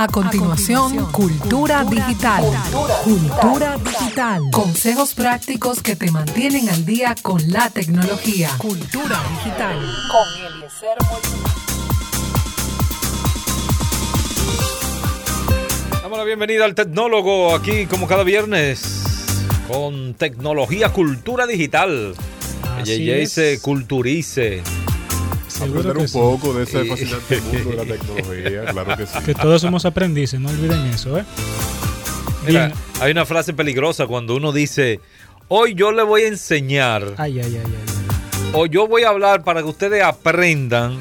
A continuación, Cultura, Digital. Cultura, Digital. Consejos prácticos que te mantienen al día con la tecnología. Cultura Digital. Con Eliezer Damos la bienvenida al tecnólogo aquí como cada viernes con tecnología, cultura digital. Ella se culturice aprender un poco de ese fascinante mundo de la tecnología, claro que sí. Que todos somos aprendices, no olviden eso, ¿eh? Mira, hay una frase peligrosa cuando uno dice, hoy yo le voy a enseñar. Ay, ay, ay, ay. O yo voy a hablar para que ustedes aprendan.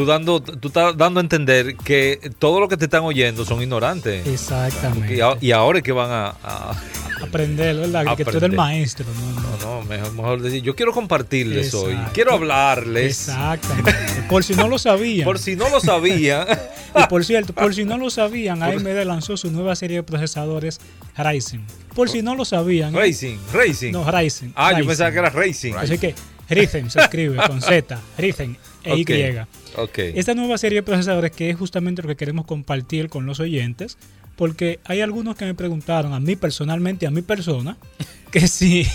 Tú, dando, tú estás dando a entender que todo lo que te están oyendo son ignorantes. Exactamente. Y, ahora es que van a aprender, ¿verdad? Que tú eres el maestro. No, no, no mejor, mejor, decir, yo quiero compartirles hoy, quiero hablarles. Exactamente. Por si no lo sabían. por si no lo sabían. y por cierto, por si no lo sabían, AMD lanzó su nueva serie de procesadores Ryzen. Por si no lo sabían. ¿eh? Racing, Racing. No, Ryzen. Ah, yo pensaba que era Racing. Así que Ryzen se escribe con Z, Ryzen e Y. Okay. Esta nueva serie de procesadores que es justamente lo que queremos compartir con los oyentes porque hay algunos que me preguntaron a mí personalmente, a mi persona, que si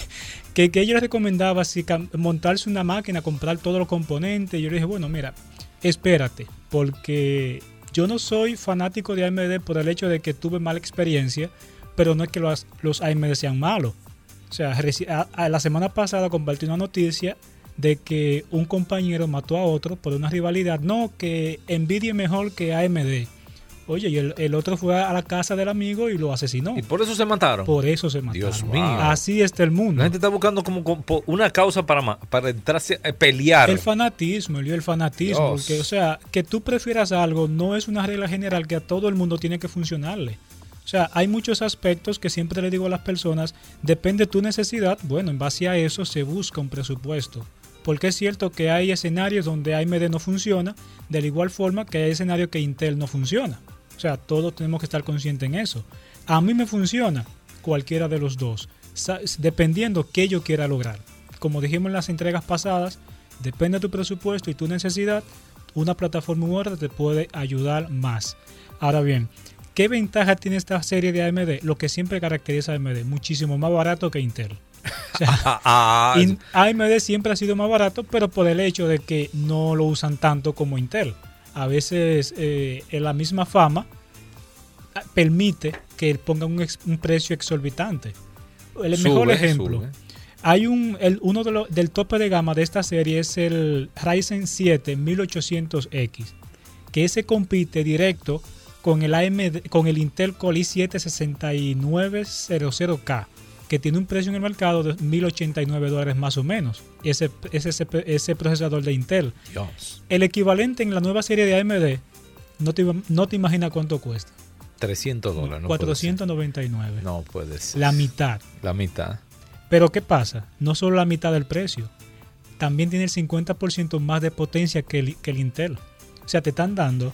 que, que yo les recomendaba si montarse una máquina, comprar todos los componentes. Yo le dije, bueno, mira, espérate, porque yo no soy fanático de AMD por el hecho de que tuve mala experiencia, pero no es que los, los AMD sean malos. O sea, la semana pasada compartí una noticia de que un compañero mató a otro por una rivalidad. No, que Nvidia es mejor que AMD. Oye, y el, otro fue a la casa del amigo y lo asesinó. ¿Y por eso se mataron? Por eso se mataron. Dios mío. Así está el mundo. La gente está buscando como, una causa para, para entrarse a pelear. El fanatismo, el fanatismo. Porque, o sea, que tú prefieras algo no es una regla general que a todo el mundo tiene que funcionarle. O sea, hay muchos aspectos que siempre le digo a las personas, depende de tu necesidad, bueno, en base a eso se busca un presupuesto. Porque es cierto que hay escenarios donde AMD no funciona, de la igual forma que hay escenarios que Intel no funciona. O sea, todos tenemos que estar conscientes en eso. A mí me funciona cualquiera de los dos, dependiendo qué yo quiera lograr. Como dijimos en las entregas pasadas, depende de tu presupuesto y tu necesidad, una plataforma u te puede ayudar más. Ahora bien, ¿qué ventaja tiene esta serie de AMD? Lo que siempre caracteriza a AMD, muchísimo más barato que Intel. O sea, ah, AMD siempre ha sido más barato, pero por el hecho de que no lo usan tanto como Intel a veces eh, en la misma fama ah, permite que pongan un, precio exorbitante. El mejor ejemplo. Hay un, el, uno de los, del tope de gama de esta serie es el Ryzen 7 1800X, que ese compite directo con el AMD, con el Intel Core i7 6900K que tiene un precio en el mercado de 1.089 dólares más o menos, ese, ese, ese procesador de Intel. El equivalente en la nueva serie de AMD, no te, no te imaginas cuánto cuesta. 300 dólares. No 499. No puede ser. La mitad. La mitad. Pero ¿qué pasa? No solo la mitad del precio, también tiene el 50% más de potencia que el, que el Intel. O sea, te están dando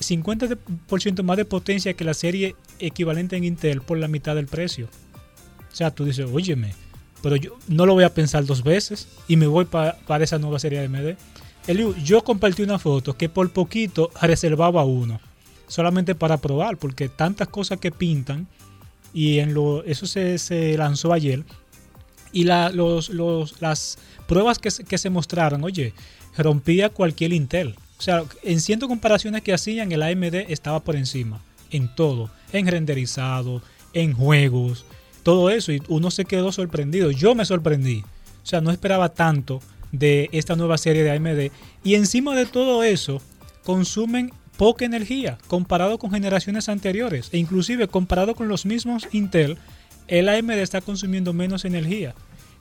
50% más de potencia que la serie equivalente en Intel por la mitad del precio. O sea, tú dices, óyeme, pero yo no lo voy a pensar dos veces y me voy para esa nueva serie de MD. Eliu, yo compartí una foto que por poquito reservaba uno, solamente para probar, porque tantas cosas que pintan, y en lo, eso se, lanzó ayer, y la, los, las pruebas que, que se mostraron, oye, rompía cualquier Intel. O sea, en ciento comparaciones que hacían, el AMD estaba por encima, en todo, en renderizado, en juegos, todo eso y uno se quedó sorprendido. Yo me sorprendí. O sea, no esperaba tanto de esta nueva serie de AMD. Y encima de todo eso, consumen poca energía comparado con generaciones anteriores. E inclusive comparado con los mismos Intel, el AMD está consumiendo menos energía.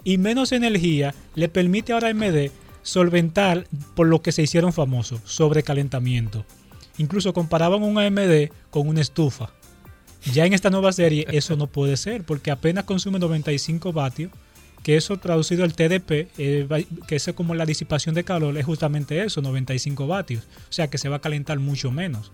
Y menos energía le permite ahora a AMD solventar por lo que se hicieron famosos, sobrecalentamiento. Incluso comparaban un AMD con una estufa. Ya en esta nueva serie eso no puede ser porque apenas consume 95 vatios, que eso traducido al TDP, eh, que es como la disipación de calor, es justamente eso, 95 vatios. O sea que se va a calentar mucho menos.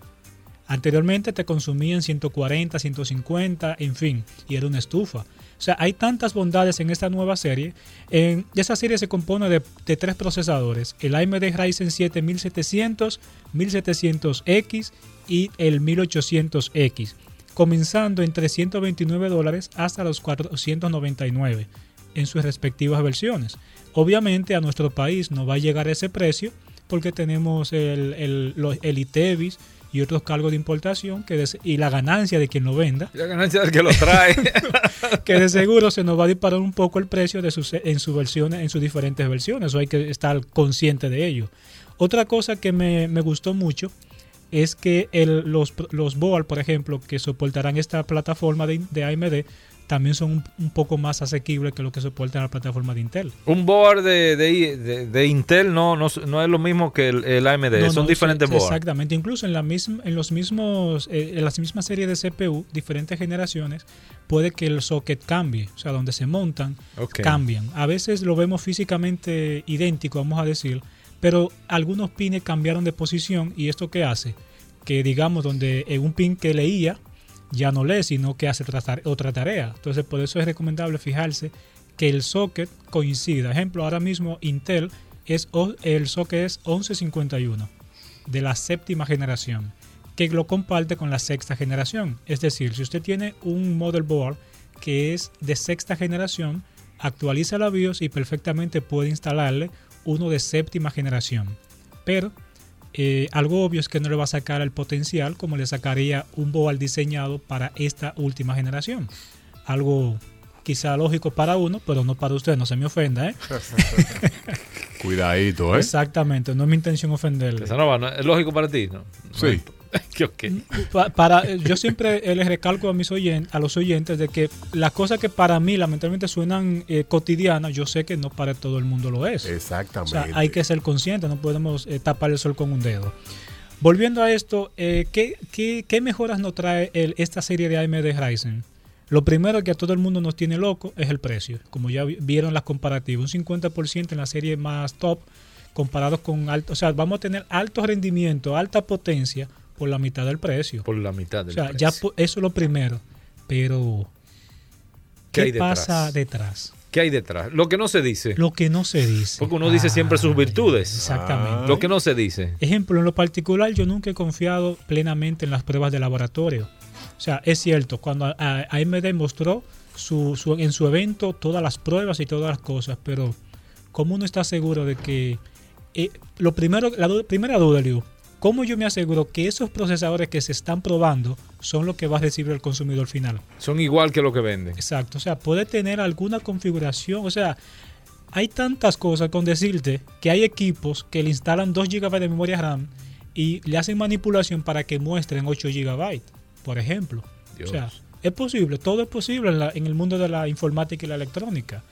Anteriormente te consumían 140, 150, en fin, y era una estufa. O sea, hay tantas bondades en esta nueva serie. En, esa serie se compone de, tres procesadores, el AMD Ryzen 7 1700, 1700X y el 1800X, comenzando en 329 dólares hasta los 499 en sus respectivas versiones. Obviamente a nuestro país no va a llegar ese precio porque tenemos el, el, el ITEVIS y otros cargos de importación que y la ganancia de quien lo venda. la ganancia del que lo trae. que de seguro se nos va a disparar un poco el precio de sus, en, sus versiones, en sus diferentes versiones. Eso hay que estar consciente de ello. Otra cosa que me, me gustó mucho es que el, los, los board, por ejemplo, que soportarán esta plataforma de, de AMD, también son un, poco más asequibles que lo que soporta la plataforma de Intel. Un board de, de, Intel no, no, no, es lo mismo que el, AMD, son diferentes boards. Exactamente, incluso en, la misma, en, los mismos, eh, en las mismas series de CPU, diferentes generaciones, puede que el socket cambie, o sea, donde se montan, cambian. A veces lo vemos físicamente idéntico, vamos a decir, pero algunos pines cambiaron de posición y esto qué hace? Que digamos, donde en un pin que leía, ya no lee, sino que hace otra tarea. Entonces, por eso es recomendable fijarse que el socket coincida. Ejemplo, ahora mismo Intel es el socket es 1151 de la séptima generación, que lo comparte con la sexta generación. Es decir, si usted tiene un motherboard que es de sexta generación, actualiza la BIOS y perfectamente puede instalarle uno de séptima generación. Pero eh, algo obvio es que no le va a sacar el potencial como le sacaría un board diseñado para esta última generación. Algo quizá lógico para uno, pero no para usted, no se me ofenda, ¿eh? Cuidadito, ¿eh? Exactamente, no es mi intención ofenderle. Eso no va, ¿Es lógico para ti? No. Sí. Para, yo siempre les recalco a mis oyentes, a los oyentes de que las cosas que para mí lamentablemente suenan eh, cotidianas, yo sé que no para todo el mundo lo es. Exactamente. O sea, hay que ser consciente, no podemos eh, tapar el sol con un dedo. Volviendo a esto, eh, ¿qué, qué, mejoras nos trae esta serie de AMD Ryzen? Lo primero que a todo el mundo nos tiene loco es el precio. Como ya vieron las comparativas, un 50% en la serie más top comparados con alto, o sea, vamos a tener alto rendimiento, alta potencia por la mitad del precio. Por la mitad del o sea, Ya eso es lo primero. Pero, ¿qué, pasa detrás? ¿Qué hay detrás? Lo que no se dice. Lo que no se dice. Porque uno dice siempre sus virtudes. Exactamente. Lo que no se dice. Ejemplo, en lo particular, yo nunca he confiado plenamente en las pruebas de laboratorio. O sea, es cierto, cuando AMD mostró su, en su evento todas las pruebas y todas las cosas, pero ¿cómo uno está seguro de que... Eh, lo primero, la primera duda, Liu, ¿Cómo yo me aseguro que esos procesadores que se están probando son los que va a recibir el consumidor final? Son igual que lo que venden. Exacto, o sea, puede tener alguna configuración, o sea, hay tantas cosas con decirte que hay equipos que le instalan 2 GB de memoria RAM y le hacen manipulación para que muestren 8 GB, por ejemplo. O sea, es posible, todo es posible en, el mundo de la informática y la electrónica.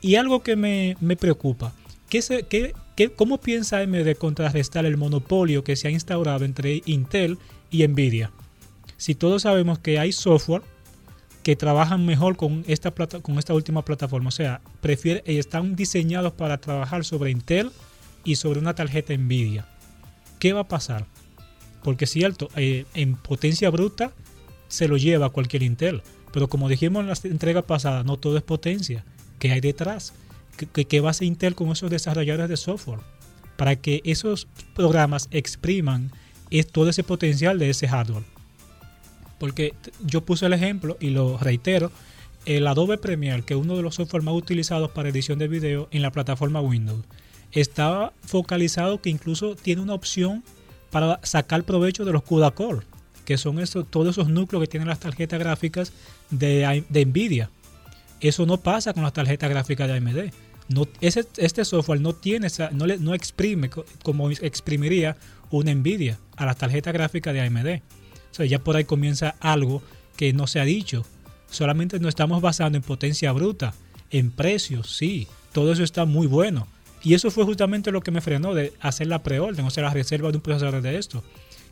Y algo que me, me preocupa, ¿qué, se, qué, ¿Cómo piensa AMD contrarrestar el monopolio que se ha instaurado entre Intel y Nvidia? Si todos sabemos que hay software que trabajan mejor con esta, última plataforma, o sea, prefiere, están diseñados para trabajar sobre Intel y sobre una tarjeta Nvidia. ¿Qué va a pasar? Porque es cierto, eh, en potencia bruta se lo lleva cualquier Intel, pero como dijimos en la entrega pasada, no todo es potencia. ¿Qué hay detrás? ¿Qué va a hacer Intel con esos desarrolladores de software? Para que esos programas expriman todo ese potencial de ese hardware. Porque yo puse el ejemplo y lo reitero, el Adobe Premiere, que es uno de los software más utilizados para edición de video en la plataforma Windows, está focalizado que incluso tiene una opción para sacar provecho de los CUDA Core, que son todos esos núcleos que tienen las tarjetas gráficas de, de NVIDIA. Eso no pasa con las tarjetas gráficas de AMD. No, este software no tiene no, le, no exprime como exprimiría una Nvidia a la tarjeta gráfica de AMD. O sea, ya por ahí comienza algo que no se ha dicho. Solamente nos estamos basando en potencia bruta, en precios, sí, todo eso está muy bueno. Y eso fue justamente lo que me frenó de hacer la preorden, o sea, la reserva de un procesador de esto.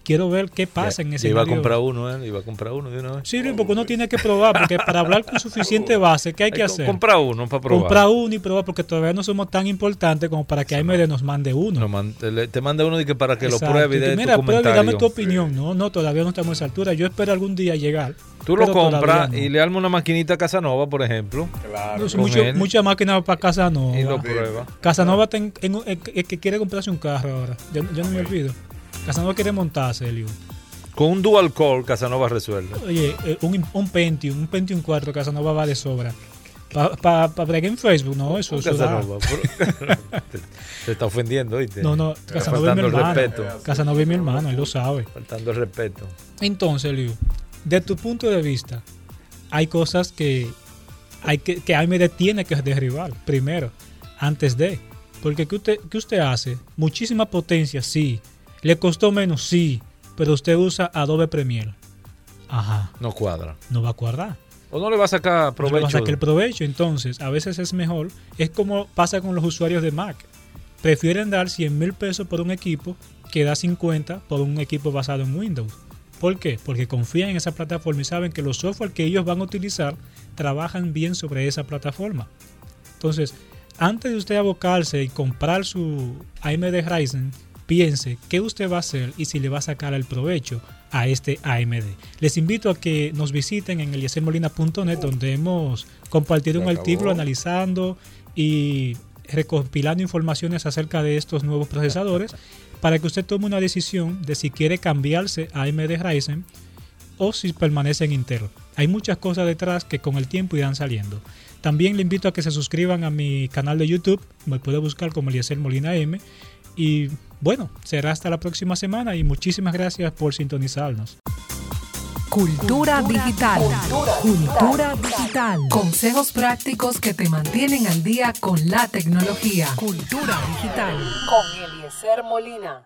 Quiero ver qué pasa en ese Iba a comprar uno, ¿eh? Iba a comprar uno de una vez. Sí, porque uno tiene que probar, porque para hablar con suficiente base, ¿qué hay, que hacer? Comprar uno para probar. Comprar uno y probar, porque todavía no somos tan importantes como para que AMD nos mande uno. te mande uno y que para que lo pruebe y de Mira, tu dame tu opinión. No, no, todavía no estamos a esa altura. Yo espero algún día llegar. Tú lo compras y le armas una maquinita a Casanova, por ejemplo. Claro. mucho, mucha máquina para Casanova. Y lo prueba. Casanova ten, que quiere comprarse un carro ahora. Yo, no me olvido. Casanova quiere montarse, Elio. Con un dual core, Casanova resuelve. Oye, eh, un, un Pentium, un Pentium 4, Casanova va de sobra. Para pa, pa, en Facebook, no, eso es Casanova. te, está ofendiendo, ¿viste? No, no, Casanova es mi hermano. Casanova es mi hermano, él lo sabe. Faltando el respeto. Entonces, Liu, de tu punto de vista, hay cosas que hay que, que AMD tiene que derribar primero, antes de. Porque ¿qué usted, ¿qué usted hace? Muchísima potencia, sí. Le costó menos, sí pero usted usa Adobe Premiere. Ajá. No cuadra. No va a cuadrar. O no le va a sacar provecho. No le va a sacar el provecho. Entonces, a veces es mejor. Es como pasa con los usuarios de Mac. Prefieren dar 100 mil pesos por un equipo que da 50 por un equipo basado en Windows. ¿Por qué? Porque confían en esa plataforma y saben que los software que ellos van a utilizar trabajan bien sobre esa plataforma. Entonces, antes de usted abocarse y comprar su AMD Ryzen, piense qué usted va a hacer y si le va a sacar el provecho a este AMD. Les invito a que nos visiten en eliesermolina.net donde hemos compartido un artículo analizando y recopilando informaciones acerca de estos nuevos procesadores para que usted tome una decisión de si quiere cambiarse a AMD Ryzen o si permanece en Intel. Hay muchas cosas detrás que con el tiempo irán saliendo. También le invito a que se suscriban a mi canal de YouTube, me puede buscar como Eliezer Molina M y bueno, será hasta la próxima semana y muchísimas gracias por sintonizarnos. Cultura, digital. Cultura, digital. Consejos prácticos que te mantienen al día con la tecnología. Cultura digital. Con Eliezer Molina.